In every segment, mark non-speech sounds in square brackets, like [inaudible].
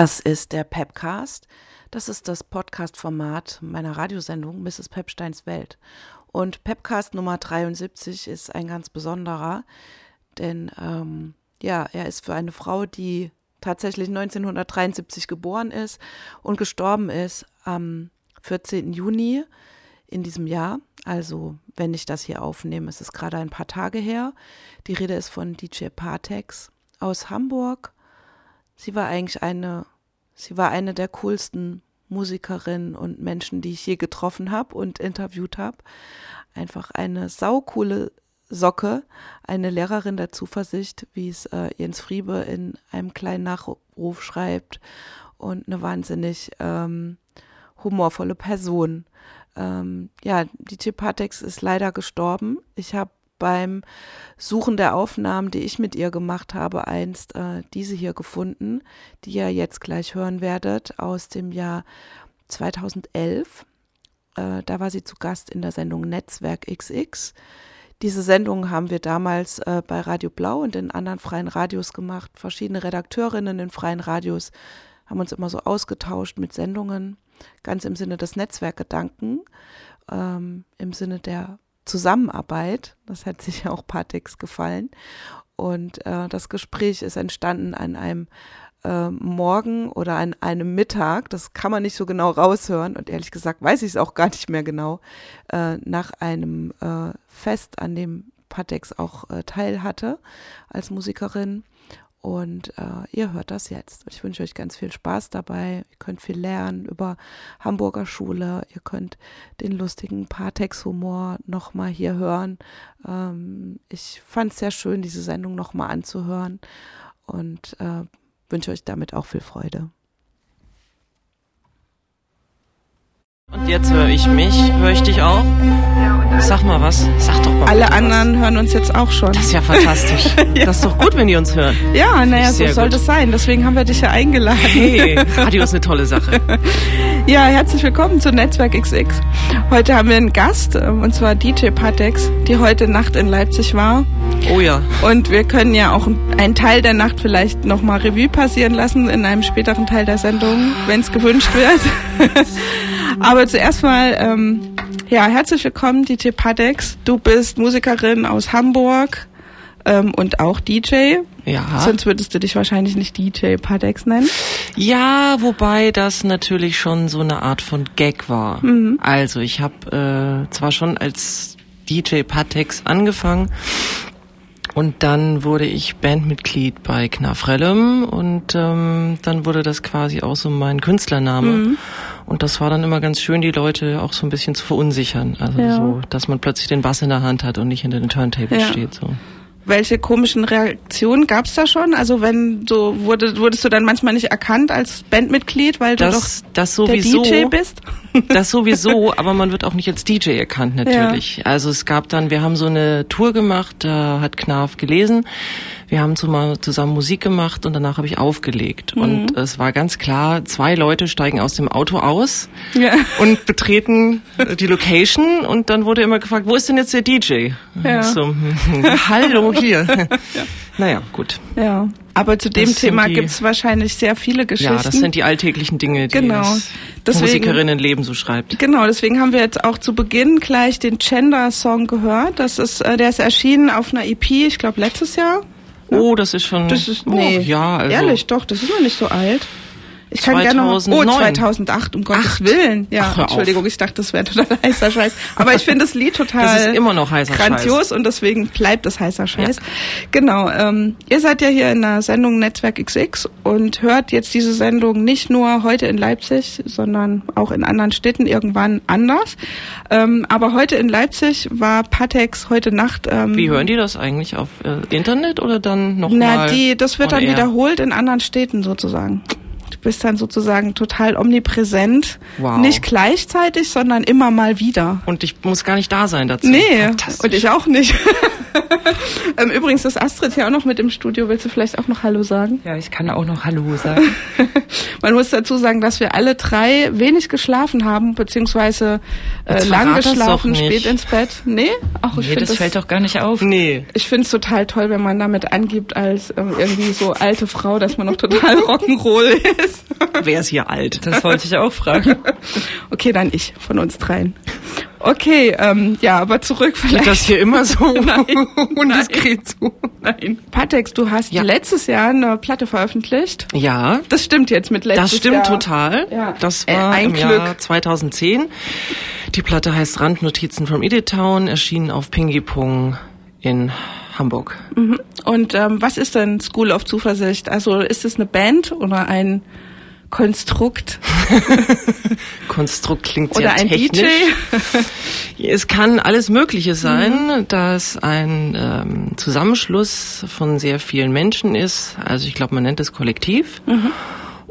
Das ist der Pepcast. Das ist das Podcast-Format meiner Radiosendung Mrs. Pepsteins Welt. Und Pepcast Nummer 73 ist ein ganz besonderer, denn ähm, ja, er ist für eine Frau, die tatsächlich 1973 geboren ist und gestorben ist am 14. Juni in diesem Jahr. Also, wenn ich das hier aufnehme, ist es gerade ein paar Tage her. Die Rede ist von DJ Partex aus Hamburg. Sie war eigentlich eine, sie war eine der coolsten Musikerinnen und Menschen, die ich je getroffen habe und interviewt habe. Einfach eine saukoole Socke, eine Lehrerin der Zuversicht, wie es äh, Jens Friebe in einem kleinen Nachruf schreibt und eine wahnsinnig ähm, humorvolle Person. Ähm, ja, DJ Patex ist leider gestorben. Ich habe beim Suchen der Aufnahmen, die ich mit ihr gemacht habe, einst äh, diese hier gefunden, die ihr jetzt gleich hören werdet, aus dem Jahr 2011. Äh, da war sie zu Gast in der Sendung Netzwerk XX. Diese Sendung haben wir damals äh, bei Radio Blau und in anderen freien Radios gemacht. Verschiedene Redakteurinnen in freien Radios haben uns immer so ausgetauscht mit Sendungen, ganz im Sinne des Netzwerkgedanken, ähm, im Sinne der Zusammenarbeit. Das hat sich ja auch Patex gefallen. Und äh, das Gespräch ist entstanden an einem äh, Morgen oder an einem Mittag. Das kann man nicht so genau raushören. Und ehrlich gesagt weiß ich es auch gar nicht mehr genau. Äh, nach einem äh, Fest, an dem Patex auch äh, teil hatte als Musikerin. Und äh, ihr hört das jetzt. Ich wünsche euch ganz viel Spaß dabei. Ihr könnt viel lernen über Hamburger Schule. Ihr könnt den lustigen Partex-Humor nochmal hier hören. Ähm, ich fand es sehr schön, diese Sendung nochmal anzuhören und äh, wünsche euch damit auch viel Freude. Und jetzt höre ich mich. Höre ich dich auch? Sag mal was. Sag doch mal. Alle anderen was. hören uns jetzt auch schon. Das ist ja fantastisch. [laughs] ja. Das ist doch gut, wenn die uns hören. Ja, naja, so soll gut. das sein. Deswegen haben wir dich ja eingeladen. Hey, [laughs] Radio ist eine tolle Sache. ja, herzlich willkommen zu Netzwerk XX. Heute haben wir einen Gast, ähm, und zwar DJ Patex, die heute Nacht in Leipzig war. Oh ja. Und wir können ja auch einen Teil der Nacht vielleicht nochmal Revue passieren lassen in einem späteren Teil der Sendung, wenn es gewünscht wird. [laughs] Aber zuerst mal, ähm, ja, herzlich willkommen, DJ Padex. Du bist Musikerin aus Hamburg ähm, und auch DJ. Ja. Sonst würdest du dich wahrscheinlich nicht DJ Padex nennen. Ja, wobei das natürlich schon so eine Art von Gag war. Mhm. Also ich habe äh, zwar schon als DJ Patex angefangen, und dann wurde ich Bandmitglied bei Knafrellem und ähm, dann wurde das quasi auch so mein Künstlername. Mhm. Und das war dann immer ganz schön, die Leute auch so ein bisschen zu verunsichern. Also ja. so, dass man plötzlich den Bass in der Hand hat und nicht hinter den Turntables ja. steht. So. Welche komischen Reaktionen gab es da schon? Also wenn so wurde, wurdest du dann manchmal nicht erkannt als Bandmitglied, weil das, du doch das sowieso, der DJ bist? Das sowieso, aber man wird auch nicht als DJ erkannt natürlich. Ja. Also es gab dann, wir haben so eine Tour gemacht, da hat Knarf gelesen. Wir haben zusammen Musik gemacht und danach habe ich aufgelegt. Mhm. Und es war ganz klar, zwei Leute steigen aus dem Auto aus ja. [laughs] und betreten die Location und dann wurde immer gefragt, wo ist denn jetzt der DJ? Ja. So, [laughs] hallo hier. Ja. Naja, gut. Ja. Aber zu dem das Thema gibt es wahrscheinlich sehr viele Geschichten. Ja, das sind die alltäglichen Dinge, die genau. deswegen, Musikerinnenleben so schreibt. Genau, deswegen haben wir jetzt auch zu Beginn gleich den Gender-Song gehört. Das ist, äh, der ist erschienen auf einer EP, ich glaube letztes Jahr. Oh, das ist schon. Das ist, nee, oh, ja, also ehrlich, doch, das ist noch nicht so alt. Ich kann gerne noch, oh, 2008, um Gottes Acht. Willen. Ja, Ach, Entschuldigung, ich dachte, das wäre total heißer Scheiß. Aber ich finde das Lied total das ist immer noch heißer grandios Scheiß. und deswegen bleibt es heißer Scheiß. Ja. Genau, ähm, ihr seid ja hier in der Sendung Netzwerk XX und hört jetzt diese Sendung nicht nur heute in Leipzig, sondern auch in anderen Städten irgendwann anders. Ähm, aber heute in Leipzig war Patex heute Nacht. Ähm, Wie hören die das eigentlich auf äh, Internet oder dann nochmal? Na, die, das wird dann air? wiederholt in anderen Städten sozusagen. Du bist dann sozusagen total omnipräsent. Wow. Nicht gleichzeitig, sondern immer mal wieder. Und ich muss gar nicht da sein dazu. Nee, und ich auch nicht. [laughs] [laughs] ähm, übrigens ist Astrid ja auch noch mit im Studio. Willst du vielleicht auch noch Hallo sagen? Ja, ich kann auch noch Hallo sagen. [laughs] Man muss dazu sagen, dass wir alle drei wenig geschlafen haben, beziehungsweise äh, lang geschlafen, spät ins Bett. Nee? Ach, ich nee, das, das fällt doch gar nicht auf. Nee. Ich finde es total toll, wenn man damit angibt als ähm, irgendwie so alte Frau, dass man noch total [laughs] Rock'n'Roll ist. Wer ist hier alt? Das wollte ich auch fragen. okay, dann ich von uns dreien. Okay, ähm, ja, aber zurück vielleicht. Geht das hier immer so [laughs] [laughs] undiskret zu? Nein. Patex, du hast ja. letztes Jahr eine Platte veröffentlicht. Ja. Das stimmt jetzt mit letztes Jahr. Das stimmt Jahr. total. Ja. Das äh, war äh, im Glück. Jahr 2010. Die Platte heißt Randnotizen from Town, erschienen auf Pingipong in Hamburg. Mhm. Und ähm, was ist denn School of Zuversicht? Also ist es eine Band oder ein Konstrukt. [laughs] Konstrukt klingt sehr Oder ein technisch. DJ. [laughs] es kann alles Mögliche sein, mhm. da es ein ähm, Zusammenschluss von sehr vielen Menschen ist. Also ich glaube, man nennt es Kollektiv. Mhm.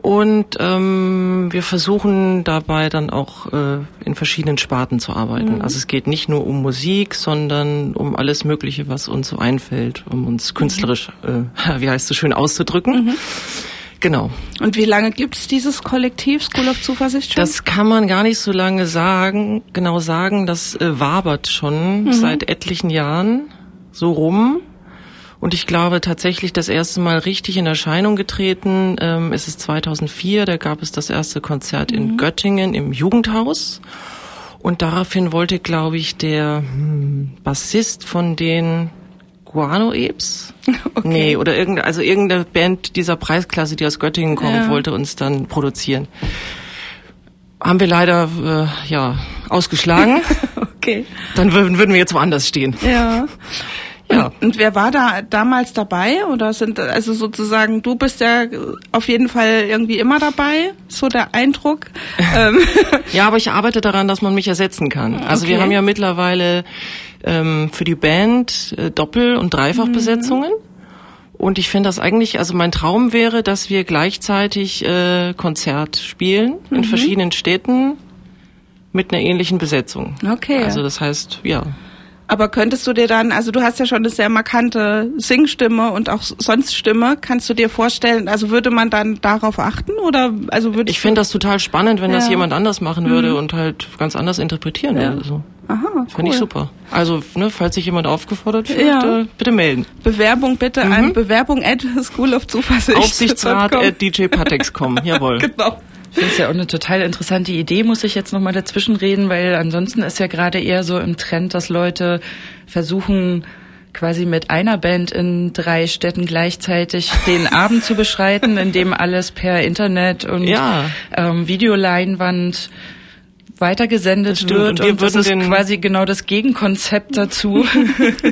Und ähm, wir versuchen dabei dann auch äh, in verschiedenen Sparten zu arbeiten. Mhm. Also es geht nicht nur um Musik, sondern um alles Mögliche, was uns so einfällt, um uns künstlerisch, äh, [laughs] wie heißt es so schön, auszudrücken. Genau. Und wie lange gibt es dieses Kollektiv School of Zuversicht schon? Das kann man gar nicht so lange sagen, genau sagen. Das äh, wabert schon mhm. seit etlichen Jahren so rum. Und ich glaube tatsächlich das erste Mal richtig in Erscheinung getreten ähm, ist es 2004. Da gab es das erste Konzert mhm. in Göttingen im Jugendhaus. Und daraufhin wollte, glaube ich, der hm, Bassist von den Guano Eps. [laughs] Okay. Nee, oder irgendeine, also irgendeine Band dieser Preisklasse, die aus Göttingen kommt, ja. wollte uns dann produzieren. Haben wir leider äh, ja ausgeschlagen. [laughs] okay. Dann würden, würden wir jetzt woanders stehen. Ja. [laughs] Ja. Und, und, wer war da damals dabei? Oder sind also sozusagen, du bist ja auf jeden Fall irgendwie immer dabei, so der Eindruck. Ähm. ja, aber ich arbeite daran, dass man mich ersetzen kann. Also okay. wir haben ja mittlerweile ähm, für die Band äh, Doppel- und Dreifachbesetzungen. Mhm. Und ich finde das eigentlich, also mein Traum wäre, dass wir gleichzeitig äh, Konzert spielen in mhm. verschiedenen Städten mit einer ähnlichen Besetzung. Okay. Also das heißt, ja. Aber könntest du dir dann, also du hast ja schon eine sehr markante Singstimme und auch sonst Stimme, kannst du dir vorstellen, also würde man dann darauf achten oder also würde Ich finde das total spannend, wenn ja. das jemand anders machen würde mhm. und halt ganz anders interpretieren ja. würde. So. Aha, cool. Finde ich super. Also, ne, falls sich jemand aufgefordert fühlt, ja. äh, bitte melden. Bewerbung bitte mhm. an Bewerbung at School of Zuversicht. Aufsichtsrat at djpatex.com, [laughs] jawohl. genau. Ich finde es ja auch eine total interessante Idee, muss ich jetzt nochmal dazwischen reden, weil ansonsten ist ja gerade eher so im Trend, dass Leute versuchen, quasi mit einer Band in drei Städten gleichzeitig [laughs] den Abend zu beschreiten, in dem alles per Internet und ja. ähm, Videoleinwand weitergesendet wird. Und, und das ist quasi genau das Gegenkonzept dazu. [laughs]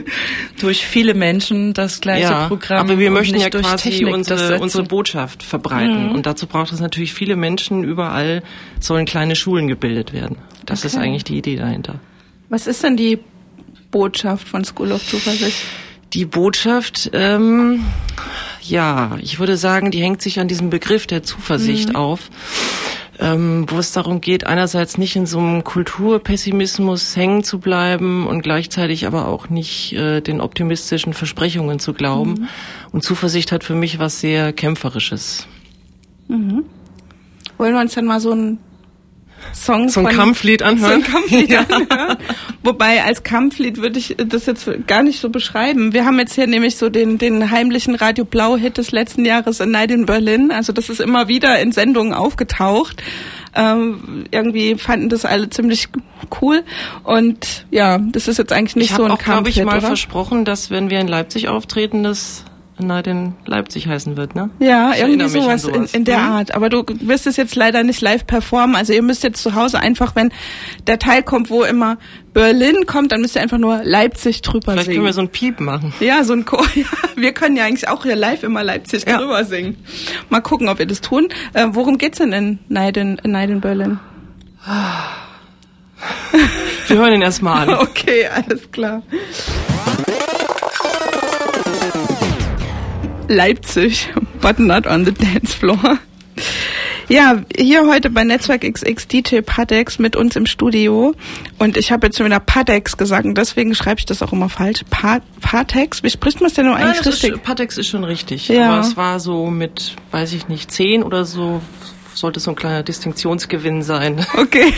[laughs] durch viele Menschen das gleiche ja, Programm. Aber wir möchten ja quasi Technik unsere, unsere Botschaft verbreiten. Mhm. Und dazu braucht es natürlich viele Menschen. Überall sollen kleine Schulen gebildet werden. Das okay. ist eigentlich die Idee dahinter. Was ist denn die Botschaft von School of Zuversicht? Die Botschaft, ähm, ja, ich würde sagen, die hängt sich an diesem Begriff der Zuversicht mhm. auf ähm, wo es darum geht, einerseits nicht in so einem Kulturpessimismus hängen zu bleiben und gleichzeitig aber auch nicht äh, den optimistischen Versprechungen zu glauben. Mhm. Und Zuversicht hat für mich was sehr Kämpferisches. Mhm. Wollen wir uns dann mal so ein Song so ein von, Kampflied anhören. So ein Kampflied [laughs] ja. anhören. Wobei als Kampflied würde ich das jetzt gar nicht so beschreiben. Wir haben jetzt hier nämlich so den, den heimlichen Radio Blau Hit des letzten Jahres A Night in Berlin. Also das ist immer wieder in Sendungen aufgetaucht. Ähm, irgendwie fanden das alle ziemlich cool und ja, das ist jetzt eigentlich nicht ich so ein auch, Kampflied. Ich habe mal oder? versprochen, dass wenn wir in Leipzig auftreten, das Night in Leipzig heißen wird, ne? Ja, ich irgendwie sowas, sowas, In, in der mhm. Art. Aber du wirst es jetzt leider nicht live performen. Also ihr müsst jetzt zu Hause einfach, wenn der Teil kommt, wo immer Berlin kommt, dann müsst ihr einfach nur Leipzig drüber Vielleicht singen. können wir so ein Piep machen. Ja, so ein Chor. [laughs] Ja, wir können ja eigentlich auch hier live immer Leipzig ja. drüber singen. Mal gucken, ob wir das tun. Äh, worum geht's denn in Night in, in, Night in Berlin? Wir hören ihn erstmal an. [laughs] Okay, alles klar. Leipzig, but not on the dance floor. Ja, hier heute bei Netzwerk XX DJ Padex mit uns im Studio. Und ich habe jetzt schon wieder Padex gesagt und deswegen schreibe ich das auch immer falsch. Pa Patex, wie spricht man es denn nur eigentlich Nein, richtig? Ist, Patex ist schon richtig. Ja. Aber es war so mit, weiß ich nicht, zehn oder so sollte so ein kleiner Distinktionsgewinn sein. Okay.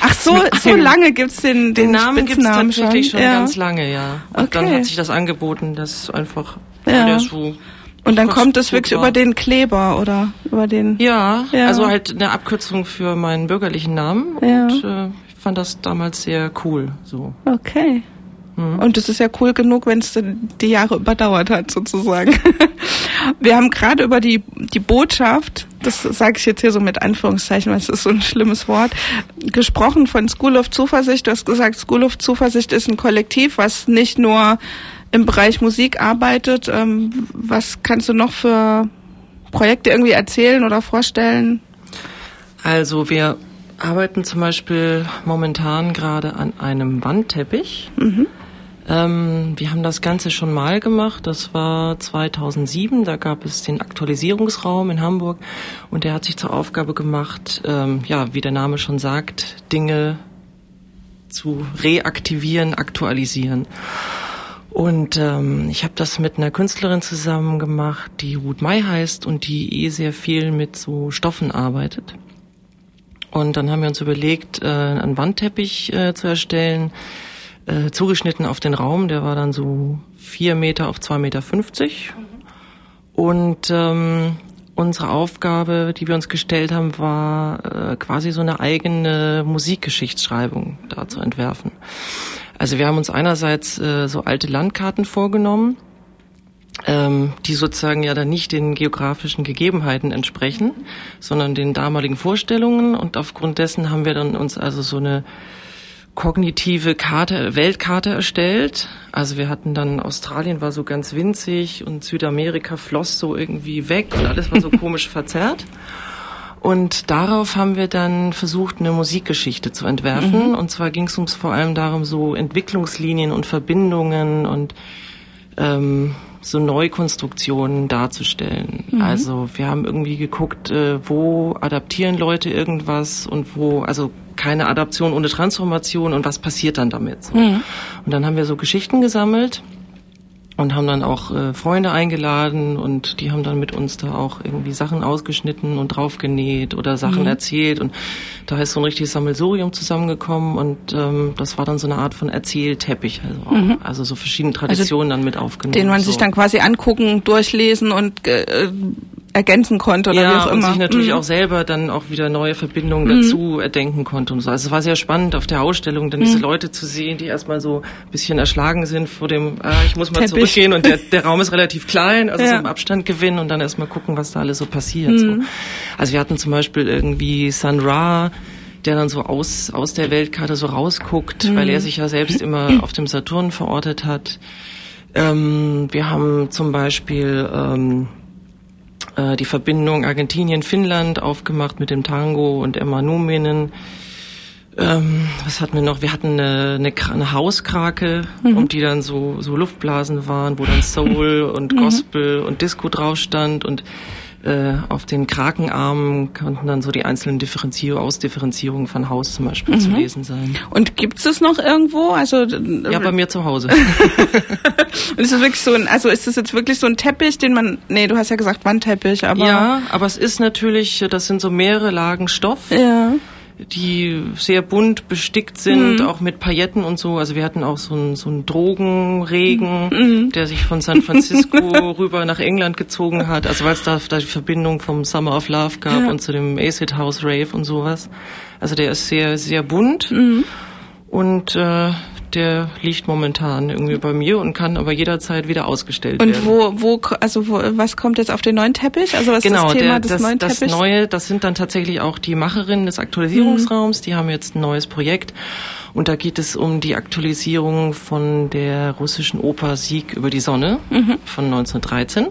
Ach so, so lange gibt's den, den, den Namen gibt's tatsächlich schon, schon ja. ganz lange, ja. Und okay. dann hat sich das angeboten, das einfach ja. so und dann kommt es wirklich über den Kleber oder über den. Ja, ja, also halt eine Abkürzung für meinen bürgerlichen Namen. Ja. Und äh, ich fand das damals sehr cool. So. Okay. Mhm. Und es ist ja cool genug, wenn es die Jahre überdauert hat, sozusagen. [laughs] Wir haben gerade über die, die Botschaft, das sage ich jetzt hier so mit Anführungszeichen, weil es ist so ein schlimmes Wort, gesprochen von School of Zuversicht. Du hast gesagt, School of Zuversicht ist ein Kollektiv, was nicht nur im Bereich Musik arbeitet. Ähm, was kannst du noch für Projekte irgendwie erzählen oder vorstellen? Also wir arbeiten zum Beispiel momentan gerade an einem Wandteppich. Mhm. Ähm, wir haben das Ganze schon mal gemacht. Das war 2007. Da gab es den Aktualisierungsraum in Hamburg und der hat sich zur Aufgabe gemacht, ähm, ja, wie der Name schon sagt, Dinge zu reaktivieren, aktualisieren. Und ähm, ich habe das mit einer Künstlerin zusammen gemacht, die Ruth May heißt und die eh sehr viel mit so Stoffen arbeitet. Und dann haben wir uns überlegt, äh, einen Wandteppich äh, zu erstellen, äh, zugeschnitten auf den Raum. Der war dann so vier Meter auf zwei Meter. fünfzig. Und ähm, unsere Aufgabe, die wir uns gestellt haben, war äh, quasi so eine eigene Musikgeschichtsschreibung da zu entwerfen. Also wir haben uns einerseits äh, so alte Landkarten vorgenommen, ähm, die sozusagen ja dann nicht den geografischen Gegebenheiten entsprechen, sondern den damaligen Vorstellungen. Und aufgrund dessen haben wir dann uns also so eine kognitive Karte, Weltkarte erstellt. Also wir hatten dann Australien war so ganz winzig und Südamerika floss so irgendwie weg und alles war so [laughs] komisch verzerrt. Und darauf haben wir dann versucht, eine Musikgeschichte zu entwerfen. Mhm. Und zwar ging es uns vor allem darum, so Entwicklungslinien und Verbindungen und ähm, so Neukonstruktionen darzustellen. Mhm. Also wir haben irgendwie geguckt, äh, wo adaptieren Leute irgendwas und wo, also keine Adaption ohne Transformation und was passiert dann damit. So. Mhm. Und dann haben wir so Geschichten gesammelt und haben dann auch äh, Freunde eingeladen und die haben dann mit uns da auch irgendwie Sachen ausgeschnitten und draufgenäht oder Sachen mhm. erzählt und da ist so ein richtiges Sammelsurium zusammengekommen und ähm, das war dann so eine Art von Erzählteppich, also, mhm. also so verschiedene also Traditionen also, dann mit aufgenommen. Den man so. sich dann quasi angucken, durchlesen und äh, ergänzen konnte oder ja, wie auch immer. und sich natürlich mhm. auch selber dann auch wieder neue Verbindungen mhm. dazu erdenken konnte und so. Also es war sehr spannend auf der Ausstellung, dann mhm. diese Leute zu sehen, die erstmal so ein bisschen erschlagen sind vor dem, ah, ich muss mal Teppich. zurückgehen und der, der Raum ist relativ klein, also [laughs] ja. so im Abstand gewinnen und dann erstmal gucken, was da alles so passiert. So. Mhm. Also wir hatten zum Beispiel irgendwie Sun Ra, der dann so aus, aus der Weltkarte so rausguckt, weil er mhm. sich ja selbst immer [clears throat] auf dem Saturn verortet hat. Ähm, wir haben zum Beispiel ähm, äh, die Verbindung Argentinien-Finnland aufgemacht mit dem Tango und Emma Numinen. Ähm, was hatten wir noch? Wir hatten eine, eine, eine Hauskrake, mhm. um die dann so, so Luftblasen waren, wo dann Soul [laughs] und mhm. Gospel und Disco drauf stand und äh, auf den Krakenarmen konnten dann so die einzelnen Differenzierungen, Ausdifferenzierungen von Haus zum Beispiel mhm. zu lesen sein. Und gibt es noch irgendwo? Also ja, bei mir zu Hause. [laughs] Und ist es wirklich so ein, also ist das jetzt wirklich so ein Teppich, den man, nee, du hast ja gesagt Wandteppich, aber ja, aber es ist natürlich, das sind so mehrere Lagen Stoff. Ja die sehr bunt bestickt sind, mhm. auch mit Pailletten und so. Also wir hatten auch so einen so einen Drogenregen, mhm. der sich von San Francisco [laughs] rüber nach England gezogen hat. Also weil es da, da die Verbindung vom Summer of Love gab ja. und zu dem Acid House Rave und sowas. Also der ist sehr, sehr bunt. Mhm. Und äh, der liegt momentan irgendwie bei mir und kann aber jederzeit wieder ausgestellt und werden. Und wo, wo, also wo, was kommt jetzt auf den neuen Teppich? Also was genau, ist das Thema der, des das, neuen Teppichs? Das neue, das sind dann tatsächlich auch die Macherinnen des Aktualisierungsraums. Mhm. Die haben jetzt ein neues Projekt. Und da geht es um die Aktualisierung von der russischen Oper Sieg über die Sonne mhm. von 1913.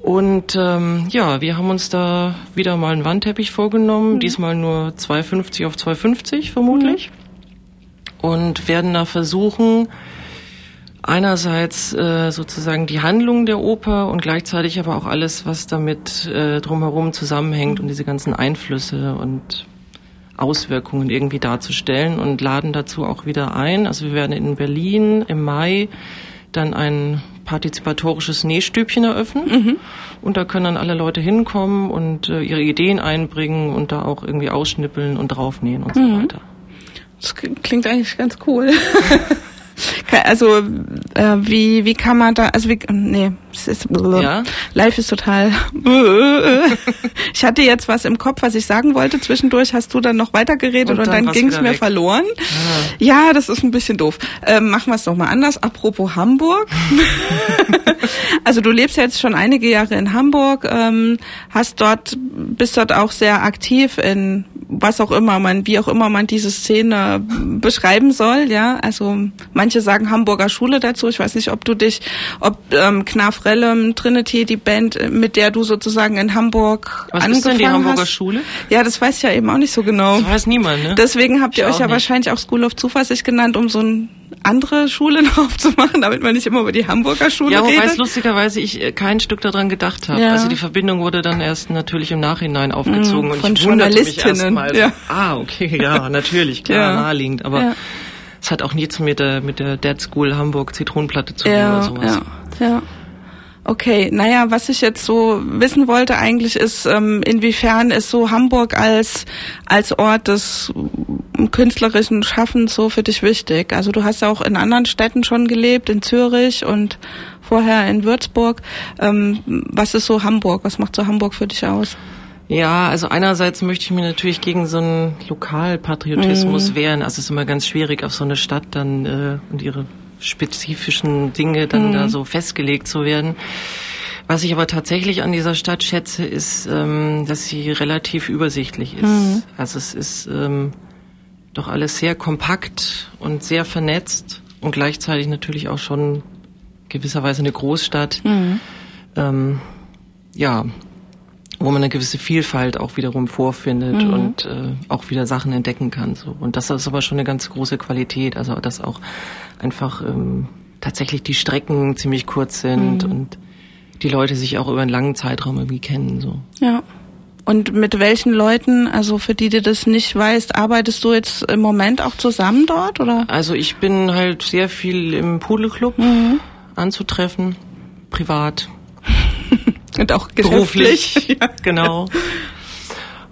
Und ähm, ja, wir haben uns da wieder mal einen Wandteppich vorgenommen, mhm. diesmal nur 2,50 auf 2,50 vermutlich. Mhm und werden da versuchen, einerseits äh, sozusagen die Handlung der Oper und gleichzeitig aber auch alles, was damit äh, drumherum zusammenhängt und diese ganzen Einflüsse und Auswirkungen irgendwie darzustellen und laden dazu auch wieder ein. Also wir werden in Berlin im Mai dann ein partizipatorisches Nähstübchen eröffnen. Mhm. Und da können dann alle Leute hinkommen und äh, ihre Ideen einbringen und da auch irgendwie ausschnippeln und draufnähen und mhm. so weiter. Das klingt eigentlich ganz cool. [laughs] Also äh, wie wie kann man da also wie nee es ist ja? live ist total [laughs] ich hatte jetzt was im Kopf was ich sagen wollte zwischendurch hast du dann noch weitergeredet und, und dann, dann ging es mir weg. verloren ah. ja das ist ein bisschen doof ähm, machen wir es doch mal anders apropos Hamburg [laughs] also du lebst jetzt schon einige Jahre in Hamburg ähm, hast dort bist dort auch sehr aktiv in was auch immer man, wie auch immer man diese Szene beschreiben soll, ja. Also manche sagen Hamburger Schule dazu. Ich weiß nicht, ob du dich, ob ähm, Knarf Rellem, Trinity, die Band, mit der du sozusagen in Hamburg was angefangen hast. Was ist denn die Hamburger hast. Schule? Ja, das weiß ich ja eben auch nicht so genau. Das weiß niemand, ne? Deswegen habt ihr ich euch ja nicht. wahrscheinlich auch School of Zuversicht genannt, um so ein andere Schule [laughs] noch aufzumachen, damit man nicht immer über die Hamburger Schule ja, redet. Ja, wobei es lustigerweise ich äh, kein Stück daran gedacht habe. Ja. Also die Verbindung wurde dann erst natürlich im Nachhinein aufgezogen mhm, und ich wunderte mich erstmal. Ja. Ah, okay, ja, natürlich, [laughs] klar, ja. naheliegend, aber ja. Es hat auch nichts mit der mit der Dead School Hamburg Zitronenplatte zu tun oder sowas. Ja, ja. Okay, naja, was ich jetzt so wissen wollte eigentlich ist, ähm, inwiefern ist so Hamburg als, als Ort des künstlerischen Schaffens so für dich wichtig? Also du hast ja auch in anderen Städten schon gelebt, in Zürich und vorher in Würzburg. Ähm, was ist so Hamburg? Was macht so Hamburg für dich aus? Ja, also einerseits möchte ich mir natürlich gegen so einen Lokalpatriotismus mhm. wehren. Also es ist immer ganz schwierig, auf so eine Stadt dann äh, und ihre spezifischen Dinge dann mhm. da so festgelegt zu werden. Was ich aber tatsächlich an dieser Stadt schätze, ist, ähm, dass sie relativ übersichtlich ist. Mhm. Also es ist ähm, doch alles sehr kompakt und sehr vernetzt und gleichzeitig natürlich auch schon gewisserweise eine Großstadt. Mhm. Ähm, ja, wo man eine gewisse Vielfalt auch wiederum vorfindet mhm. und äh, auch wieder Sachen entdecken kann. So. Und das ist aber schon eine ganz große Qualität. Also dass auch einfach ähm, tatsächlich die Strecken ziemlich kurz sind mhm. und die Leute sich auch über einen langen Zeitraum irgendwie kennen. So. Ja. Und mit welchen Leuten, also für die du das nicht weißt, arbeitest du jetzt im Moment auch zusammen dort, oder? Also ich bin halt sehr viel im Pudelclub mhm. anzutreffen, privat. Und auch beruflich. [laughs] ja. Genau.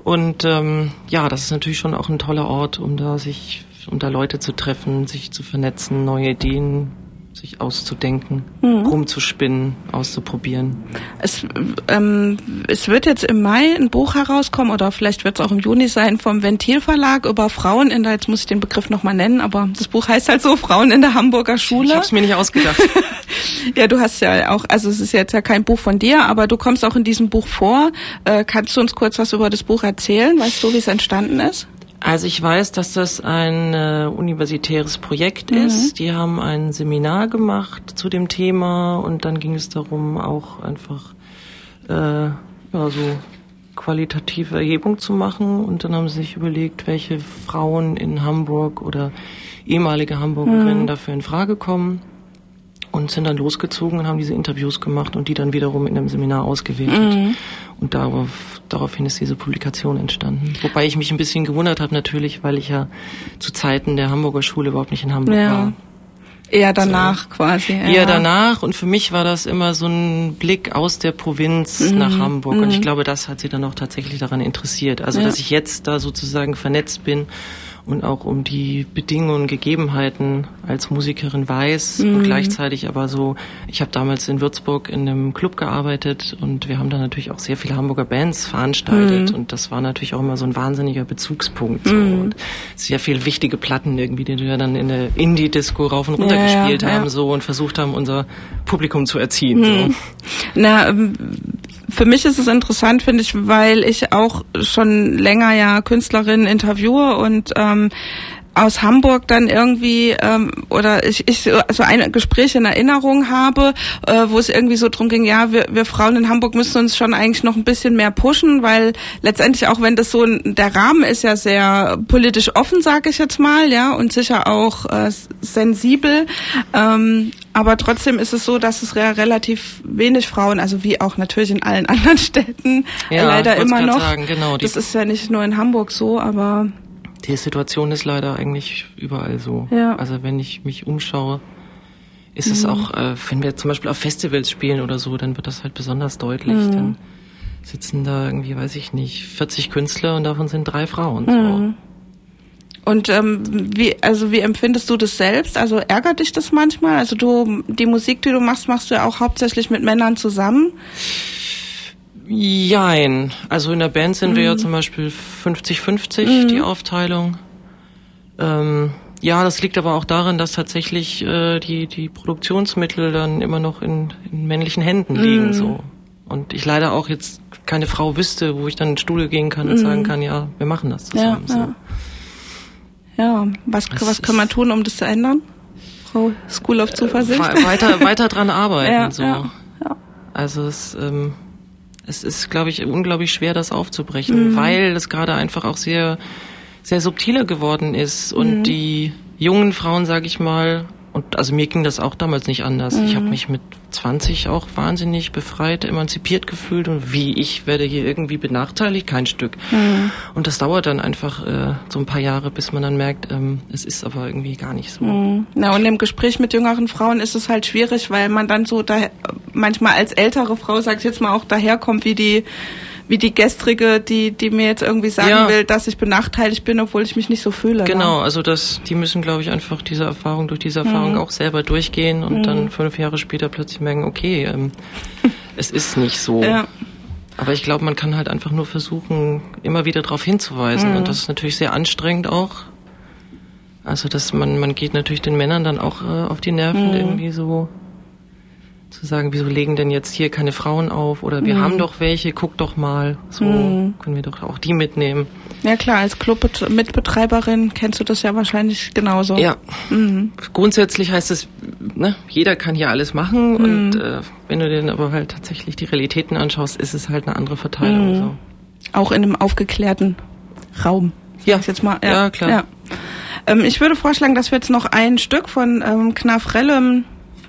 Und ähm, ja, das ist natürlich schon auch ein toller Ort, um da sich, um da Leute zu treffen, sich zu vernetzen, neue Ideen sich auszudenken, mhm. rumzuspinnen, auszuprobieren. Es, ähm, es wird jetzt im Mai ein Buch herauskommen oder vielleicht wird es auch im Juni sein vom Ventilverlag über Frauen in der, jetzt muss ich den Begriff nochmal nennen, aber das Buch heißt halt so, Frauen in der Hamburger Schule. Ich habe es mir nicht ausgedacht. [laughs] ja, du hast ja auch, also es ist jetzt ja kein Buch von dir, aber du kommst auch in diesem Buch vor. Äh, kannst du uns kurz was über das Buch erzählen? Weißt du, wie es entstanden ist? Also ich weiß, dass das ein äh, universitäres Projekt mhm. ist. Die haben ein Seminar gemacht zu dem Thema und dann ging es darum, auch einfach äh, ja, so qualitative Erhebung zu machen. Und dann haben sie sich überlegt, welche Frauen in Hamburg oder ehemalige Hamburgerinnen mhm. dafür in Frage kommen und sind dann losgezogen und haben diese Interviews gemacht und die dann wiederum in einem Seminar ausgewertet. Mhm. Und darauf, daraufhin ist diese Publikation entstanden. Wobei ich mich ein bisschen gewundert habe natürlich, weil ich ja zu Zeiten der Hamburger Schule überhaupt nicht in Hamburg ja. war. Eher danach so. quasi. Ja. Eher danach und für mich war das immer so ein Blick aus der Provinz mhm. nach Hamburg und ich mhm. glaube, das hat sie dann auch tatsächlich daran interessiert. Also, ja. dass ich jetzt da sozusagen vernetzt bin und auch um die Bedingungen, Gegebenheiten als Musikerin weiß mhm. und gleichzeitig aber so, ich habe damals in Würzburg in einem Club gearbeitet und wir haben da natürlich auch sehr viele Hamburger Bands veranstaltet mhm. und das war natürlich auch immer so ein wahnsinniger Bezugspunkt so. Mhm. und sehr viele wichtige Platten irgendwie, die wir dann in der Indie-Disco rauf und runter ja, gespielt ja, haben ja. so und versucht haben, unser Publikum zu erziehen. So. Mhm. Na, ähm, für mich ist es interessant, finde ich, weil ich auch schon länger ja Künstlerinnen interviewe und ähm, aus Hamburg dann irgendwie ähm, oder ich, ich so ein Gespräch in Erinnerung habe, äh, wo es irgendwie so drum ging, ja, wir, wir Frauen in Hamburg müssen uns schon eigentlich noch ein bisschen mehr pushen, weil letztendlich auch wenn das so der Rahmen ist ja sehr politisch offen, sage ich jetzt mal, ja, und sicher auch äh, sensibel, ähm, aber trotzdem ist es so, dass es re relativ wenig Frauen, also wie auch natürlich in allen [laughs] anderen Städten, ja, leider immer noch. Sagen, genau, das ist ja nicht nur in Hamburg so, aber die Situation ist leider eigentlich überall so. Ja. Also wenn ich mich umschaue, ist mhm. es auch, äh, wenn wir zum Beispiel auf Festivals spielen oder so, dann wird das halt besonders deutlich. Mhm. Dann sitzen da irgendwie, weiß ich nicht, 40 Künstler und davon sind drei Frauen. Mhm. So. Und ähm, wie, also wie empfindest du das selbst? Also ärgert dich das manchmal? Also du, die Musik, die du machst, machst du ja auch hauptsächlich mit Männern zusammen. Jein. Also in der Band sind mhm. wir ja mhm. zum Beispiel 50-50, mhm. die Aufteilung. Ähm, ja, das liegt aber auch daran, dass tatsächlich äh, die, die Produktionsmittel dann immer noch in, in männlichen Händen liegen. Mhm. So. Und ich leider auch jetzt keine Frau wüsste, wo ich dann ins Studio gehen kann und sagen mhm. kann, ja, wir machen das zusammen. Ja, ja. ja. was, was kann man tun, um das zu ändern? Frau School of Zuversicht? Äh, weiter, weiter dran [laughs] arbeiten. ja, so. Ja, ja. Also es ähm, es ist, glaube ich, unglaublich schwer, das aufzubrechen, mhm. weil es gerade einfach auch sehr, sehr subtiler geworden ist und mhm. die jungen Frauen, sage ich mal, und also mir ging das auch damals nicht anders. Mhm. Ich habe mich mit 20 auch wahnsinnig befreit, emanzipiert gefühlt und wie ich werde hier irgendwie benachteiligt, kein Stück. Mhm. Und das dauert dann einfach äh, so ein paar Jahre, bis man dann merkt, ähm, es ist aber irgendwie gar nicht so. Mhm. Na und im Gespräch mit jüngeren Frauen ist es halt schwierig, weil man dann so da manchmal als ältere Frau, sag ich jetzt mal, auch daherkommt wie die wie die gestrige, die, die mir jetzt irgendwie sagen ja. will, dass ich benachteiligt bin, obwohl ich mich nicht so fühle. Ne? Genau, ne? also das, die müssen, glaube ich, einfach diese Erfahrung, durch diese Erfahrung mhm. auch selber durchgehen und mhm. dann fünf Jahre später plötzlich merken, okay, ähm, [laughs] es ist nicht so. Ja. Aber ich glaube, man kann halt einfach nur versuchen, immer wieder darauf hinzuweisen. Mhm. Und das ist natürlich sehr anstrengend auch. Also, dass man, man geht natürlich den Männern dann auch äh, auf die Nerven mhm. irgendwie so zu sagen, wieso legen denn jetzt hier keine Frauen auf oder wir mhm. haben doch welche, guck doch mal, so mhm. können wir doch auch die mitnehmen. Ja klar, als Clubmitbetreiberin kennst du das ja wahrscheinlich genauso. Ja, mhm. grundsätzlich heißt es, ne, jeder kann hier alles machen mhm. und äh, wenn du dir dann aber halt tatsächlich die Realitäten anschaust, ist es halt eine andere Verteilung. Mhm. So. Auch in einem aufgeklärten Raum. Ja, jetzt mal. Ja, ja klar. Ja. Ähm, ich würde vorschlagen, dass wir jetzt noch ein Stück von ähm, Knafrellem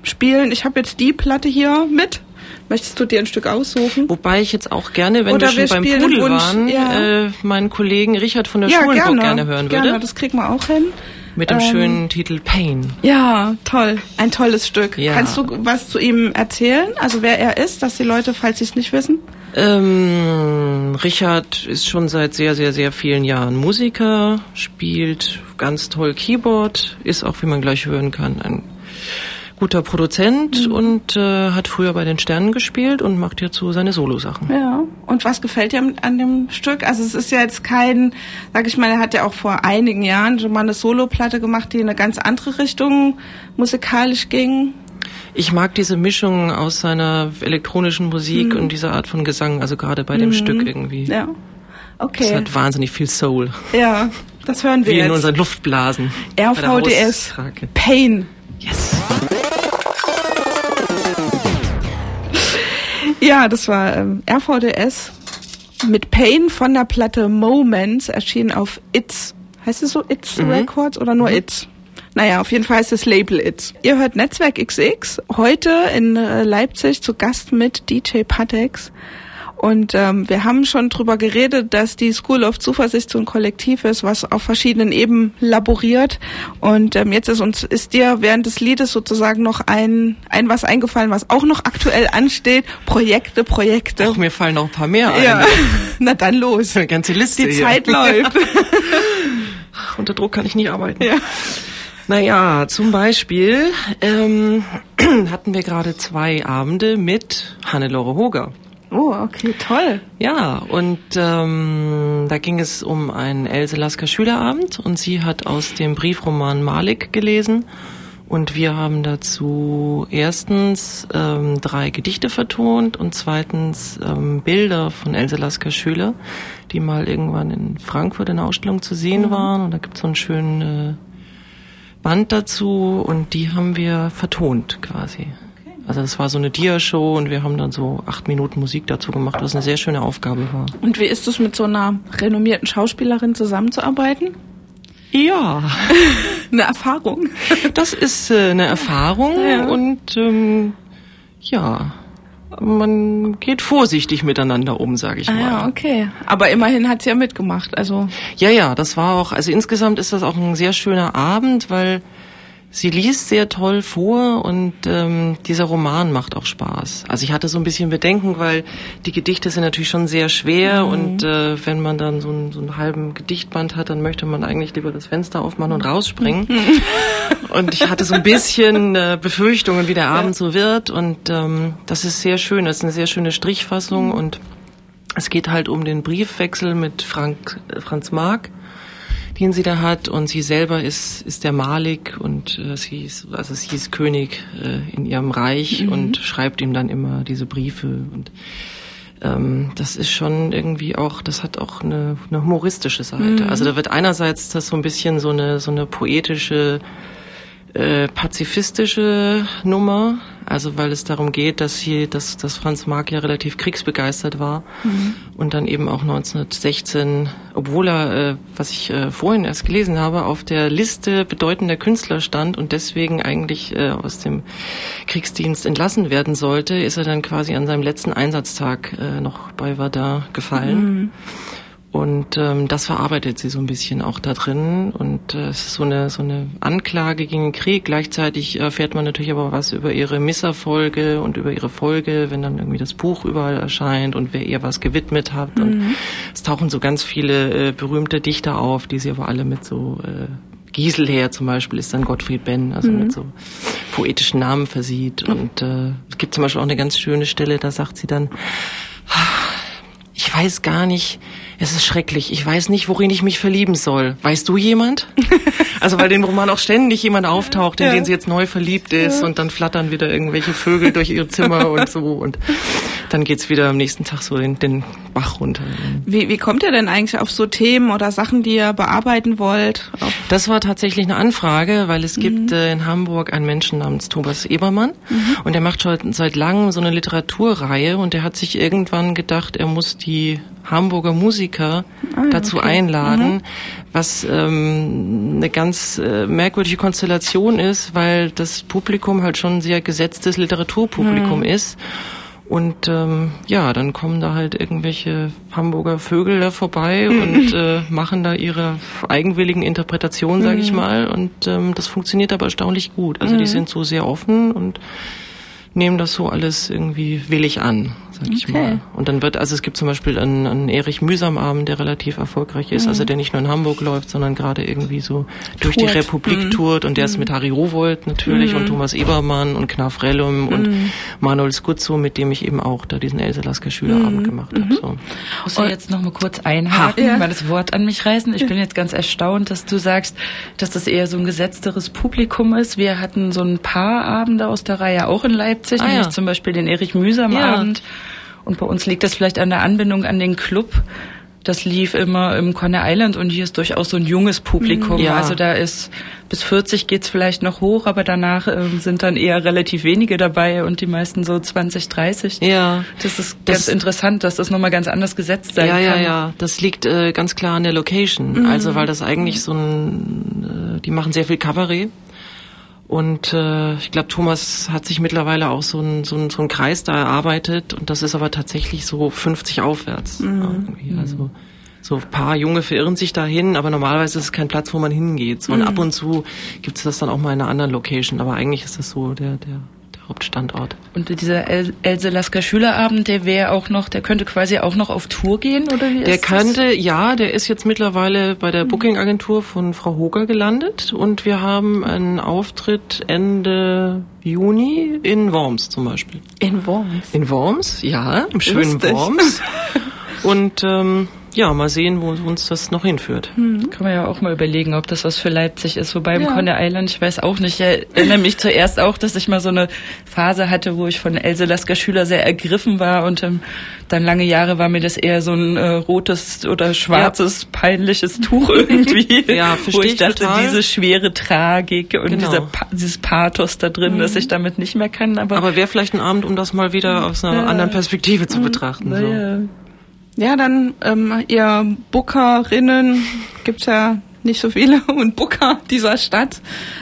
spielen. Ich habe jetzt die Platte hier mit. Möchtest du dir ein Stück aussuchen? Wobei ich jetzt auch gerne, wenn Oder wir schon beim Pudel Wunsch, waren, ja. äh, meinen Kollegen Richard von der ja, Schulenburg gerne, gerne hören gerne, würde. das kriegen wir auch hin. Mit dem ähm, schönen Titel Pain. Ja, toll. Ein tolles Stück. Ja. Kannst du was zu ihm erzählen? Also wer er ist, dass die Leute, falls sie es nicht wissen? Ähm, Richard ist schon seit sehr, sehr, sehr vielen Jahren Musiker, spielt ganz toll Keyboard, ist auch, wie man gleich hören kann, ein guter Produzent mhm. und äh, hat früher bei den Sternen gespielt und macht jetzt so seine Solo-Sachen. Ja. Und was gefällt dir an dem Stück? Also es ist ja jetzt kein, sag ich mal, er hat ja auch vor einigen Jahren schon mal eine Solo-Platte gemacht, die in eine ganz andere Richtung musikalisch ging. Ich mag diese Mischung aus seiner elektronischen Musik mhm. und dieser Art von Gesang, also gerade bei dem mhm. Stück irgendwie. Ja. Okay. Es hat wahnsinnig viel Soul. Ja, das hören wir Wie jetzt. in unseren Luftblasen. RVDS. Pain. Yes. Ja, das war ähm, RVDS mit Pain von der Platte Moments, erschienen auf It's. Heißt es so It's mhm. Records oder nur mhm. It's? Naja, auf jeden Fall ist das Label It's. Ihr hört Netzwerk XX, heute in äh, Leipzig zu Gast mit DJ Patex. Und ähm, wir haben schon drüber geredet, dass die School of Zuversicht so ein Kollektiv ist, was auf verschiedenen Ebenen laboriert. Und ähm, jetzt ist uns ist dir während des Liedes sozusagen noch ein ein was eingefallen, was auch noch aktuell ansteht. Projekte, Projekte. Ach, mir fallen noch ein paar mehr ein. Ja. [laughs] Na dann los. Eine ganze Liste. Die hier. Zeit läuft. [laughs] Unter Druck kann ich nicht arbeiten. Ja. Naja, zum Beispiel ähm, [clears throat] hatten wir gerade zwei Abende mit Hannelore Hoger. Oh, okay, toll. Ja, und ähm, da ging es um einen Else Lasker Schülerabend und sie hat aus dem Briefroman Malik gelesen und wir haben dazu erstens ähm, drei Gedichte vertont und zweitens ähm, Bilder von Else Lasker Schüler, die mal irgendwann in Frankfurt in der Ausstellung zu sehen mhm. waren. Und da gibt es so einen schönen äh, Band dazu und die haben wir vertont quasi. Also das war so eine Dia-Show und wir haben dann so acht Minuten Musik dazu gemacht, was eine sehr schöne Aufgabe war. Und wie ist es mit so einer renommierten Schauspielerin zusammenzuarbeiten? Ja. [laughs] eine Erfahrung. Das ist äh, eine Erfahrung ja. und ähm, ja, man geht vorsichtig miteinander um, sage ich ah, mal. Ja, okay. Aber immerhin hat sie ja mitgemacht, also. Ja, ja, das war auch, also insgesamt ist das auch ein sehr schöner Abend, weil Sie liest sehr toll vor und ähm, dieser Roman macht auch Spaß. Also ich hatte so ein bisschen Bedenken, weil die Gedichte sind natürlich schon sehr schwer mhm. und äh, wenn man dann so, ein, so einen halben Gedichtband hat, dann möchte man eigentlich lieber das Fenster aufmachen und rausspringen. Mhm. [laughs] und ich hatte so ein bisschen äh, Befürchtungen, wie der Abend ja. so wird und ähm, das ist sehr schön. Das ist eine sehr schöne Strichfassung mhm. und es geht halt um den Briefwechsel mit Frank, äh, Franz Mark den sie da hat und sie selber ist ist der Malik und äh, sie ist also sie ist König äh, in ihrem Reich mhm. und schreibt ihm dann immer diese Briefe und ähm, das ist schon irgendwie auch, das hat auch eine, eine humoristische Seite. Mhm. Also da wird einerseits das so ein bisschen so eine so eine poetische äh, pazifistische Nummer, also weil es darum geht, dass hier, dass, dass Franz Marc ja relativ kriegsbegeistert war mhm. und dann eben auch 1916, obwohl er, äh, was ich äh, vorhin erst gelesen habe, auf der Liste bedeutender Künstler stand und deswegen eigentlich äh, aus dem Kriegsdienst entlassen werden sollte, ist er dann quasi an seinem letzten Einsatztag äh, noch bei Verdun gefallen. Mhm. Und ähm, das verarbeitet sie so ein bisschen auch da drin. Und äh, es ist so eine, so eine Anklage gegen den Krieg. Gleichzeitig erfährt man natürlich aber was über ihre Misserfolge und über ihre Folge, wenn dann irgendwie das Buch überall erscheint und wer ihr was gewidmet hat. Mhm. Und es tauchen so ganz viele äh, berühmte Dichter auf, die sie aber alle mit so äh, Gieselher zum Beispiel ist dann Gottfried Benn, also mhm. mit so poetischen Namen versieht. Und äh, es gibt zum Beispiel auch eine ganz schöne Stelle, da sagt sie dann, weiß gar nicht, es ist schrecklich. Ich weiß nicht, worin ich mich verlieben soll. Weißt du jemand? [laughs] Also weil dem Roman auch ständig jemand auftaucht, in ja. den sie jetzt neu verliebt ist ja. und dann flattern wieder irgendwelche Vögel durch ihr Zimmer und so und [laughs] dann geht's wieder am nächsten Tag so den, den Bach runter. Wie, wie kommt ihr denn eigentlich auf so Themen oder Sachen, die ihr bearbeiten wollt? Das war tatsächlich eine Anfrage, weil es mhm. gibt äh, in Hamburg einen Menschen namens Thomas Ebermann mhm. und der macht schon seit langem so eine Literaturreihe und der hat sich irgendwann gedacht, er muss die Hamburger Musiker ah, dazu okay. einladen, mhm. was ähm, eine ganz äh, merkwürdige Konstellation ist, weil das Publikum halt schon ein sehr gesetztes Literaturpublikum mhm. ist. Und ähm, ja, dann kommen da halt irgendwelche Hamburger Vögel da vorbei [laughs] und äh, machen da ihre eigenwilligen Interpretationen, sage ich mhm. mal. Und ähm, das funktioniert aber erstaunlich gut. Also die mhm. sind so sehr offen und nehmen das so alles irgendwie willig an sag ich mal. Und dann wird, also es gibt zum Beispiel einen, einen Erich Mühsam Abend, der relativ erfolgreich ist, mhm. also der nicht nur in Hamburg läuft, sondern gerade irgendwie so durch die Republik mhm. tourt und der ist mhm. mit Harry Rowold natürlich und mhm. Thomas Ebermann und Knaf Rellum und mhm. Manuel Skuzzo, mit dem ich eben auch da diesen Else Lasker Schülerabend gemacht habe. So. Muss ich jetzt noch mal kurz einhaken, ja. mal das Wort an mich reißen. Ich bin jetzt ganz erstaunt, dass du sagst, dass das eher so ein gesetzteres Publikum ist. Wir hatten so ein paar Abende aus der Reihe auch in Leipzig, ah, nämlich ja. zum Beispiel den Erich Mühsam Abend. Ja und bei uns liegt das vielleicht an der Anbindung an den Club. Das lief immer im Conner Island und hier ist durchaus so ein junges Publikum. Ja. Also da ist bis 40 geht's vielleicht noch hoch, aber danach äh, sind dann eher relativ wenige dabei und die meisten so 20, 30. Ja. Das ist das, ganz interessant, dass das nochmal ganz anders gesetzt sein ja, kann. Ja, ja, ja. Das liegt äh, ganz klar an der Location. Mhm. Also weil das eigentlich so ein, äh, die machen sehr viel Kabarett. Und äh, ich glaube, Thomas hat sich mittlerweile auch so ein so ein so ein Kreis da erarbeitet und das ist aber tatsächlich so 50 aufwärts. Mhm. Irgendwie. Also so ein paar Junge verirren sich dahin, aber normalerweise ist es kein Platz, wo man hingeht. So, und mhm. ab und zu gibt es das dann auch mal in einer anderen Location, aber eigentlich ist das so der der Hauptstandort. Und dieser El Else Lasker Schülerabend, der wäre auch noch, der könnte quasi auch noch auf Tour gehen, oder wie Der könnte, das? ja, der ist jetzt mittlerweile bei der mhm. Booking-Agentur von Frau Hoger gelandet und wir haben einen Auftritt Ende Juni in Worms zum Beispiel. In Worms? In Worms, ja, im schönen. Worms. [laughs] Und ähm, ja, mal sehen, wo uns das noch hinführt. Hm. Kann man ja auch mal überlegen, ob das was für Leipzig ist. Wobei im ja. Conner Island, ich weiß auch nicht, ich erinnere mich zuerst auch, dass ich mal so eine Phase hatte, wo ich von Else Lasker Schüler sehr ergriffen war und ähm, dann lange Jahre war mir das eher so ein äh, rotes oder schwarzes, ja. peinliches [laughs] Tuch irgendwie. ja, verstehe Wo ich, ich dachte, total. diese schwere Tragik und genau. dieser pa dieses Pathos da drin, mhm. dass ich damit nicht mehr kann. Aber, aber wäre vielleicht ein Abend, um das mal wieder aus einer ja. anderen Perspektive zu mhm. betrachten. So. Ja, dann ähm, ihr Bookerinnen gibt's ja nicht so viele [laughs] und Booker dieser Stadt,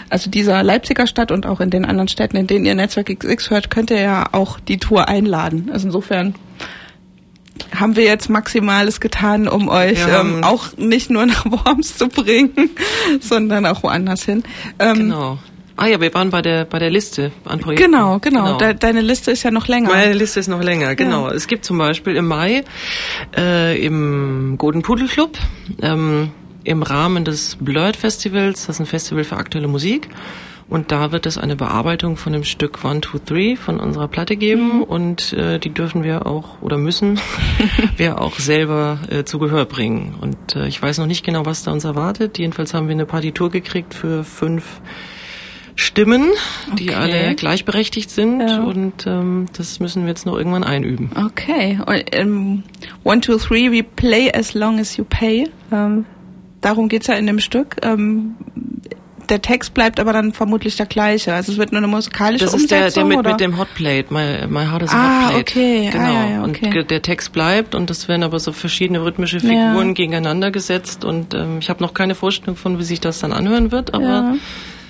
also dieser Leipziger Stadt und auch in den anderen Städten, in denen ihr Netzwerk XX hört, könnt ihr ja auch die Tour einladen. Also insofern haben wir jetzt Maximales getan, um euch ähm, auch nicht nur nach Worms zu bringen, [laughs] sondern auch woanders hin. Ähm, genau. Ah ja, wir waren bei der bei der Liste an Projekten. Genau, genau. genau. De deine Liste ist ja noch länger. Meine Liste ist noch länger, genau. Ja. Es gibt zum Beispiel im Mai äh, im Golden Pudel Club ähm, im Rahmen des Blurred Festivals, das ist ein Festival für aktuelle Musik. Und da wird es eine Bearbeitung von dem Stück One, Two, Three von unserer Platte geben. Mhm. Und äh, die dürfen wir auch oder müssen [laughs] wir auch selber äh, zu Gehör bringen. Und äh, ich weiß noch nicht genau, was da uns erwartet. Jedenfalls haben wir eine Partitur gekriegt für fünf Stimmen, die okay. alle gleichberechtigt sind ja. und ähm, das müssen wir jetzt noch irgendwann einüben. Okay. Und, ähm, one, two, three, we play as long as you pay. Ähm, darum geht's ja in dem Stück. Ähm, der Text bleibt aber dann vermutlich der gleiche. Also es wird nur eine musikalische das Umsetzung. Das ist der, der mit, mit dem Hotplate. My, my Heart is a ah, Hotplate. okay. Genau. Ah, ja, okay. Und der Text bleibt und es werden aber so verschiedene rhythmische Figuren ja. gegeneinander gesetzt und ähm, ich habe noch keine Vorstellung von, wie sich das dann anhören wird, aber.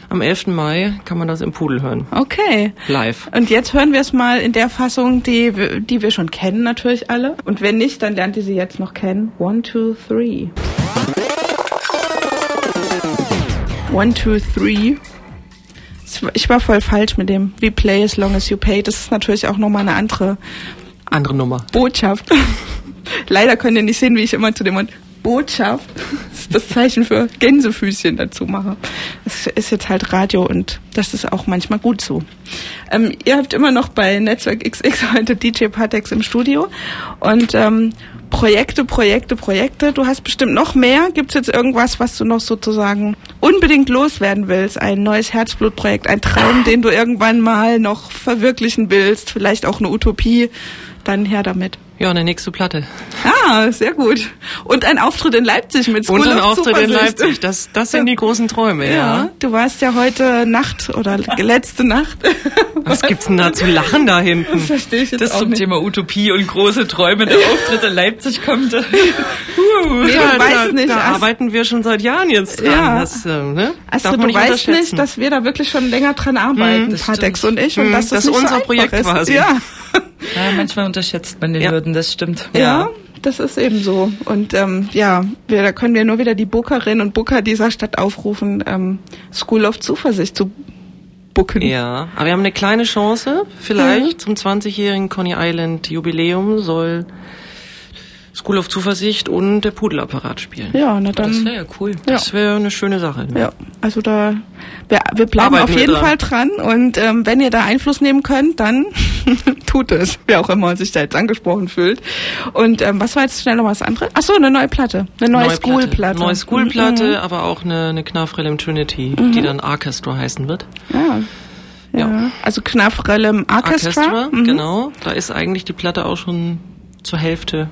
Am 11. Mai kann man das im Pudel hören. Okay. Live. Und jetzt hören wir es mal in der Fassung, die, die wir schon kennen, natürlich alle. Und wenn nicht, dann lernt ihr sie jetzt noch kennen. One, two, three. One, two, three. Ich war voll falsch mit dem We play as long as you pay. Das ist natürlich auch nochmal eine andere andere Nummer. Botschaft. [laughs] Leider könnt ihr nicht sehen, wie ich immer zu dem Mund Botschaft, [laughs] das Zeichen für Gänsefüßchen dazu mache. Das ist jetzt halt Radio und das ist auch manchmal gut so. Ähm, ihr habt immer noch bei Netzwerk XX heute DJ Patex im Studio und ähm, Projekte, Projekte, Projekte. Du hast bestimmt noch mehr. Gibt es jetzt irgendwas, was du noch sozusagen unbedingt loswerden willst? Ein neues Herzblutprojekt, ein Traum, den du irgendwann mal noch verwirklichen willst? Vielleicht auch eine Utopie? Dann her damit. Ja, eine nächste Platte. Ah, sehr gut. Und ein Auftritt in Leipzig mit School Und ein Auftritt in Leipzig. Das, das sind die großen Träume, ja. ja. Du warst ja heute Nacht oder [laughs] letzte Nacht. Was gibt's denn da zu lachen da hinten? Das verstehe ich jetzt Das auch zum nicht. Thema Utopie und große Träume. Der Auftritt in Leipzig kommt. uh, [laughs] nee, ja, du weißt da, nicht. Da arbeiten wir schon seit Jahren jetzt dran. Ja. Das, äh, ne? Also Darf du nicht weißt nicht, dass wir da wirklich schon länger dran arbeiten, hm, Patex und ich. Und hm, dass das, das ist unser so Projekt ist. quasi. Ja. Ja, manchmal unterschätzt man den ja. Hürden, das stimmt. Ja, ja, das ist eben so. Und ähm, ja, wir, da können wir nur wieder die Bookerinnen und Booker dieser Stadt aufrufen, ähm, School of Zuversicht zu booken. Ja, aber wir haben eine kleine Chance, vielleicht mhm. zum 20-jährigen Coney Island Jubiläum soll School of Zuversicht und der Pudelapparat spielen. Ja, na dann. Das wäre ja cool. Ja. Das wäre eine schöne Sache. Ja, also da, wir, wir bleiben Arbeiten auf jeden Fall dran und ähm, wenn ihr da Einfluss nehmen könnt, dann [laughs] tut es, wer auch immer sich da jetzt angesprochen fühlt. Und ähm, was war jetzt schnell noch was anderes? Ach so, eine neue Platte, eine neue, neue School-Platte. Neue School-Platte, mhm. aber auch eine, eine Knafrellem Trinity, mhm. die dann Orchestra heißen wird. Ja. Ja. ja. Also Knafrellem Orchestra. Orchestra mhm. genau. Da ist eigentlich die Platte auch schon zur Hälfte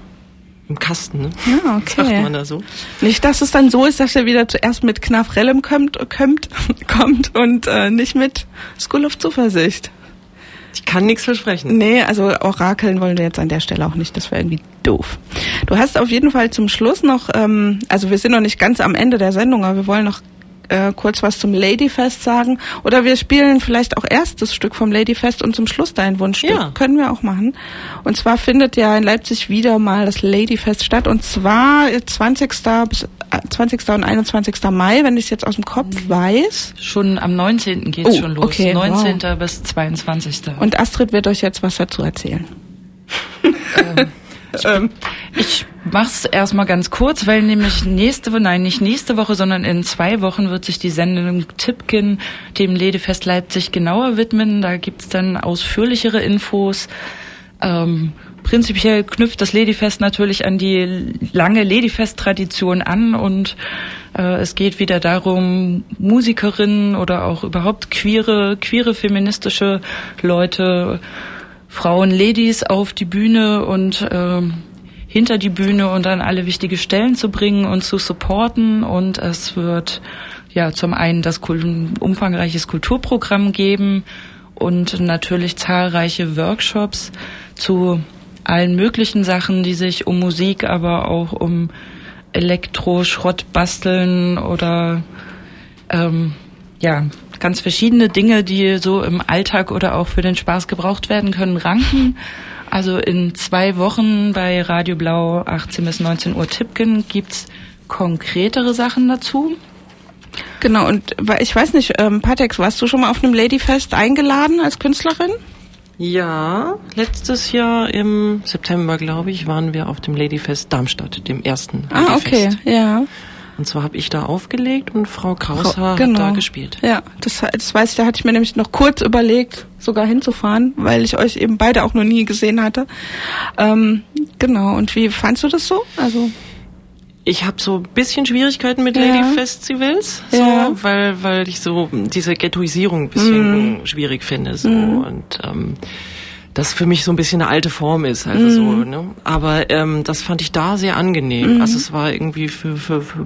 im Kasten, ne? Ja, okay. [laughs] Sagt man da so. Nicht, dass es dann so ist, dass er wieder zuerst mit Knafrellem kommt, kommt, [laughs] kommt und äh, nicht mit School of Zuversicht. Ich kann nichts versprechen. Nee, also orakeln wollen wir jetzt an der Stelle auch nicht. Das wäre irgendwie doof. Du hast auf jeden Fall zum Schluss noch, ähm, also wir sind noch nicht ganz am Ende der Sendung, aber wir wollen noch äh, kurz was zum Ladyfest sagen. Oder wir spielen vielleicht auch erst das Stück vom Ladyfest und zum Schluss dein Wunschstück. Ja. Können wir auch machen. Und zwar findet ja in Leipzig wieder mal das Ladyfest statt. Und zwar 20. bis 20. und 21. Mai, wenn ich es jetzt aus dem Kopf mhm. weiß. Schon am 19. geht es oh, schon los. Okay, 19. Wow. bis 22. Und Astrid wird euch jetzt was dazu erzählen. ähm. Ich, ähm. ich mach's erstmal ganz kurz, weil nämlich nächste Woche, nein, nicht nächste Woche, sondern in zwei Wochen wird sich die Sendung Tipkin dem Ledefest Leipzig genauer widmen. Da gibt's dann ausführlichere Infos. Ähm, prinzipiell knüpft das Ladyfest natürlich an die lange Ladyfest-Tradition an und äh, es geht wieder darum, Musikerinnen oder auch überhaupt queere, queere feministische Leute, Frauen, Ladies auf die Bühne und äh, hinter die Bühne und an alle wichtige Stellen zu bringen und zu supporten. Und es wird ja zum einen das umfangreiches Kulturprogramm geben und natürlich zahlreiche Workshops zu allen möglichen Sachen, die sich um Musik, aber auch um Elektroschrott basteln oder ähm, ja, ganz verschiedene Dinge, die so im Alltag oder auch für den Spaß gebraucht werden können, ranken. Also in zwei Wochen bei Radio Blau 18 bis 19 Uhr Tippken gibt's konkretere Sachen dazu. Genau, und ich weiß nicht, ähm, Patex, warst du schon mal auf einem Ladyfest eingeladen als Künstlerin? Ja, letztes Jahr im September, glaube ich, waren wir auf dem Ladyfest Darmstadt, dem ersten Ah, okay, ja. Und zwar habe ich da aufgelegt und Frau Kraushaar genau. hat da gespielt. Ja, das, das weiß ich, da hatte ich mir nämlich noch kurz überlegt, sogar hinzufahren, weil ich euch eben beide auch noch nie gesehen hatte. Ähm, genau, und wie fandst du das so? Also ich habe so ein bisschen Schwierigkeiten mit ja. Lady Festivals, so, ja. weil weil ich so diese Ghettoisierung ein bisschen mm. schwierig finde, so mm. und ähm, das für mich so ein bisschen eine alte Form ist, also mm. so. Mhm. Ne? Aber ähm, das fand ich da sehr angenehm. Mhm. Also es war irgendwie für, für, für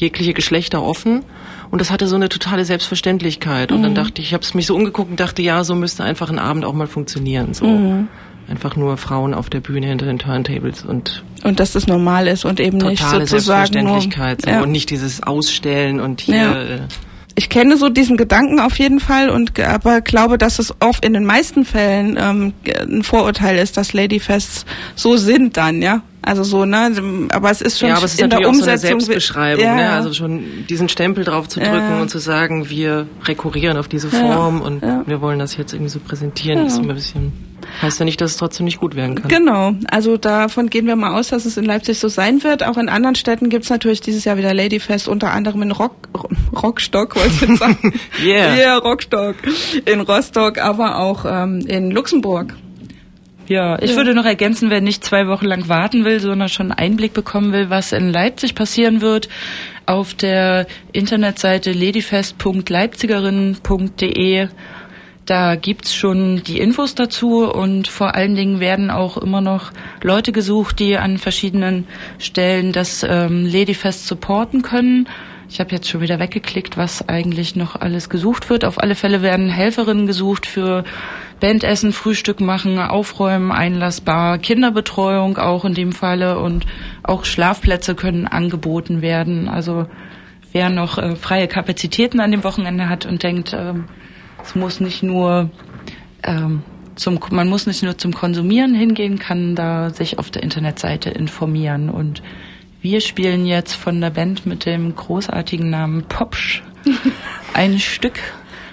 jegliche Geschlechter offen und das hatte so eine totale Selbstverständlichkeit. Und dann mhm. dachte ich, ich habe es mich so umgeguckt und dachte, ja, so müsste einfach ein Abend auch mal funktionieren. So einfach nur Frauen auf der Bühne hinter den Turntables und und dass das normal ist und eben nicht sozusagen Selbstverständlichkeit nur, ja. und nicht dieses Ausstellen und hier ja. Ich kenne so diesen Gedanken auf jeden Fall und aber glaube, dass es oft in den meisten Fällen ähm, ein Vorurteil ist, dass Ladyfests so sind dann, ja. Also so, ne? Aber es ist schon ja, aber es ist in der Umsetzung so eine Selbstbeschreibung, ja. ne? Also schon diesen Stempel drauf zu drücken ja. und zu sagen, wir rekurrieren auf diese Form ja. und wir wollen das jetzt irgendwie so präsentieren, ist immer ein bisschen Heißt ja nicht, dass es trotzdem nicht gut werden kann. Genau. Also davon gehen wir mal aus, dass es in Leipzig so sein wird. Auch in anderen Städten gibt es natürlich dieses Jahr wieder Ladyfest, unter anderem in Rock, Rockstock, wollte ich jetzt sagen. [laughs] yeah. Yeah, Rockstock. In Rostock, aber auch ähm, in Luxemburg. Ja, ich ja. würde noch ergänzen, wer nicht zwei Wochen lang warten will, sondern schon einen Einblick bekommen will, was in Leipzig passieren wird, auf der Internetseite ladyfest.leipzigerinnen.de da gibt's schon die Infos dazu und vor allen Dingen werden auch immer noch Leute gesucht, die an verschiedenen Stellen das ähm, Ladyfest supporten können. Ich habe jetzt schon wieder weggeklickt, was eigentlich noch alles gesucht wird. Auf alle Fälle werden Helferinnen gesucht für Bandessen, Frühstück machen, Aufräumen, Einlassbar, Kinderbetreuung auch in dem Falle und auch Schlafplätze können angeboten werden. Also wer noch äh, freie Kapazitäten an dem Wochenende hat und denkt, ähm, es muss nicht nur ähm, zum, man muss nicht nur zum Konsumieren hingehen, kann da sich auf der Internetseite informieren. Und wir spielen jetzt von der Band mit dem großartigen Namen Popsch [laughs] ein Stück.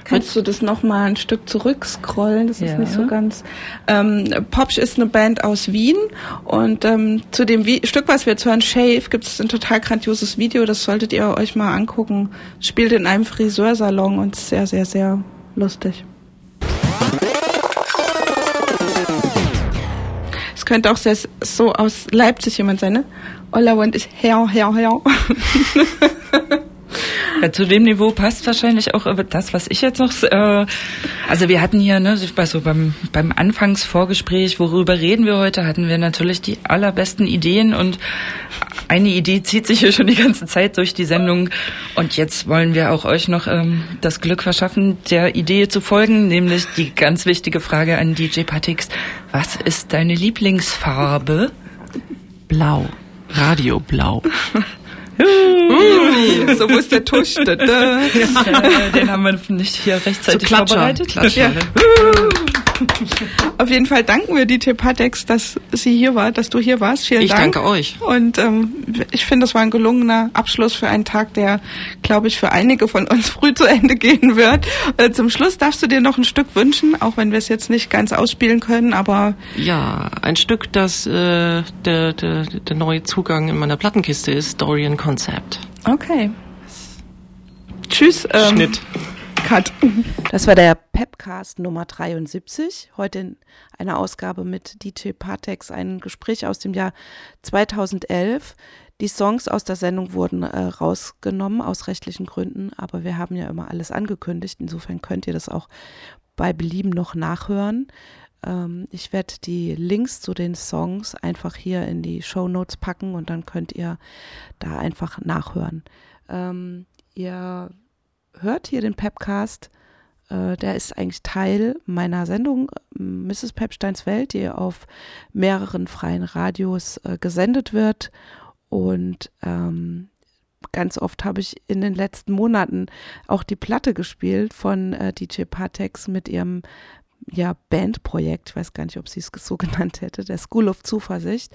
Kannst du das nochmal ein Stück zurückscrollen? Das ja. ist nicht so ganz. Ähm, Popsch ist eine Band aus Wien und ähm, zu dem Vi Stück, was wir jetzt hören, Shave, gibt es ein total grandioses Video. Das solltet ihr euch mal angucken. Spielt in einem Friseursalon und ist sehr, sehr, sehr lustig. Es könnte auch sehr, so aus Leipzig jemand sein, ne? All I want is her, her, her. [laughs] Ja, zu dem Niveau passt wahrscheinlich auch das, was ich jetzt noch. Äh, also wir hatten hier, ne, also beim beim Anfangsvorgespräch, worüber reden wir heute, hatten wir natürlich die allerbesten Ideen und eine Idee zieht sich hier schon die ganze Zeit durch die Sendung und jetzt wollen wir auch euch noch ähm, das Glück verschaffen, der Idee zu folgen, nämlich die ganz wichtige Frage an DJ Patix: Was ist deine Lieblingsfarbe? Blau. Radioblau. [laughs] so wo ist der Tusch? Da, da. Ja, den haben wir nicht hier rechtzeitig so vorbereitet. Ja. Auf jeden Fall danken wir die Tepatex, dass sie hier war, dass du hier warst. Vielen ich Dank. Ich danke euch. Und ähm, ich finde, das war ein gelungener Abschluss für einen Tag, der, glaube ich, für einige von uns [laughs] früh zu Ende gehen wird. Äh, zum Schluss darfst du dir noch ein Stück wünschen, auch wenn wir es jetzt nicht ganz ausspielen können, aber ja, ein Stück, das äh, der, der, der neue Zugang in meiner Plattenkiste ist, Dorian Concept. Okay. Tschüss. Ähm, Schnitt. Cut. Das war der Pepcast Nummer 73. Heute in einer Ausgabe mit DJ Patex, ein Gespräch aus dem Jahr 2011. Die Songs aus der Sendung wurden äh, rausgenommen aus rechtlichen Gründen, aber wir haben ja immer alles angekündigt. Insofern könnt ihr das auch bei Belieben noch nachhören. Ähm, ich werde die Links zu den Songs einfach hier in die Show Notes packen und dann könnt ihr da einfach nachhören. Ähm, ihr hört hier den Pepcast. Äh, der ist eigentlich Teil meiner Sendung Mrs. Pepsteins Welt, die auf mehreren freien Radios äh, gesendet wird. Und ähm, ganz oft habe ich in den letzten Monaten auch die Platte gespielt von äh, DJ Patex mit ihrem ja, Bandprojekt, ich weiß gar nicht, ob sie es so [laughs] genannt hätte, der School of Zuversicht,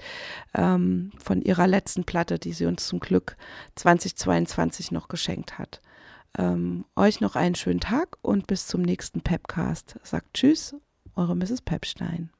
ähm, von ihrer letzten Platte, die sie uns zum Glück 2022 noch geschenkt hat. Ähm, euch noch einen schönen Tag und bis zum nächsten Pepcast. Sagt Tschüss, eure Mrs. Pepstein.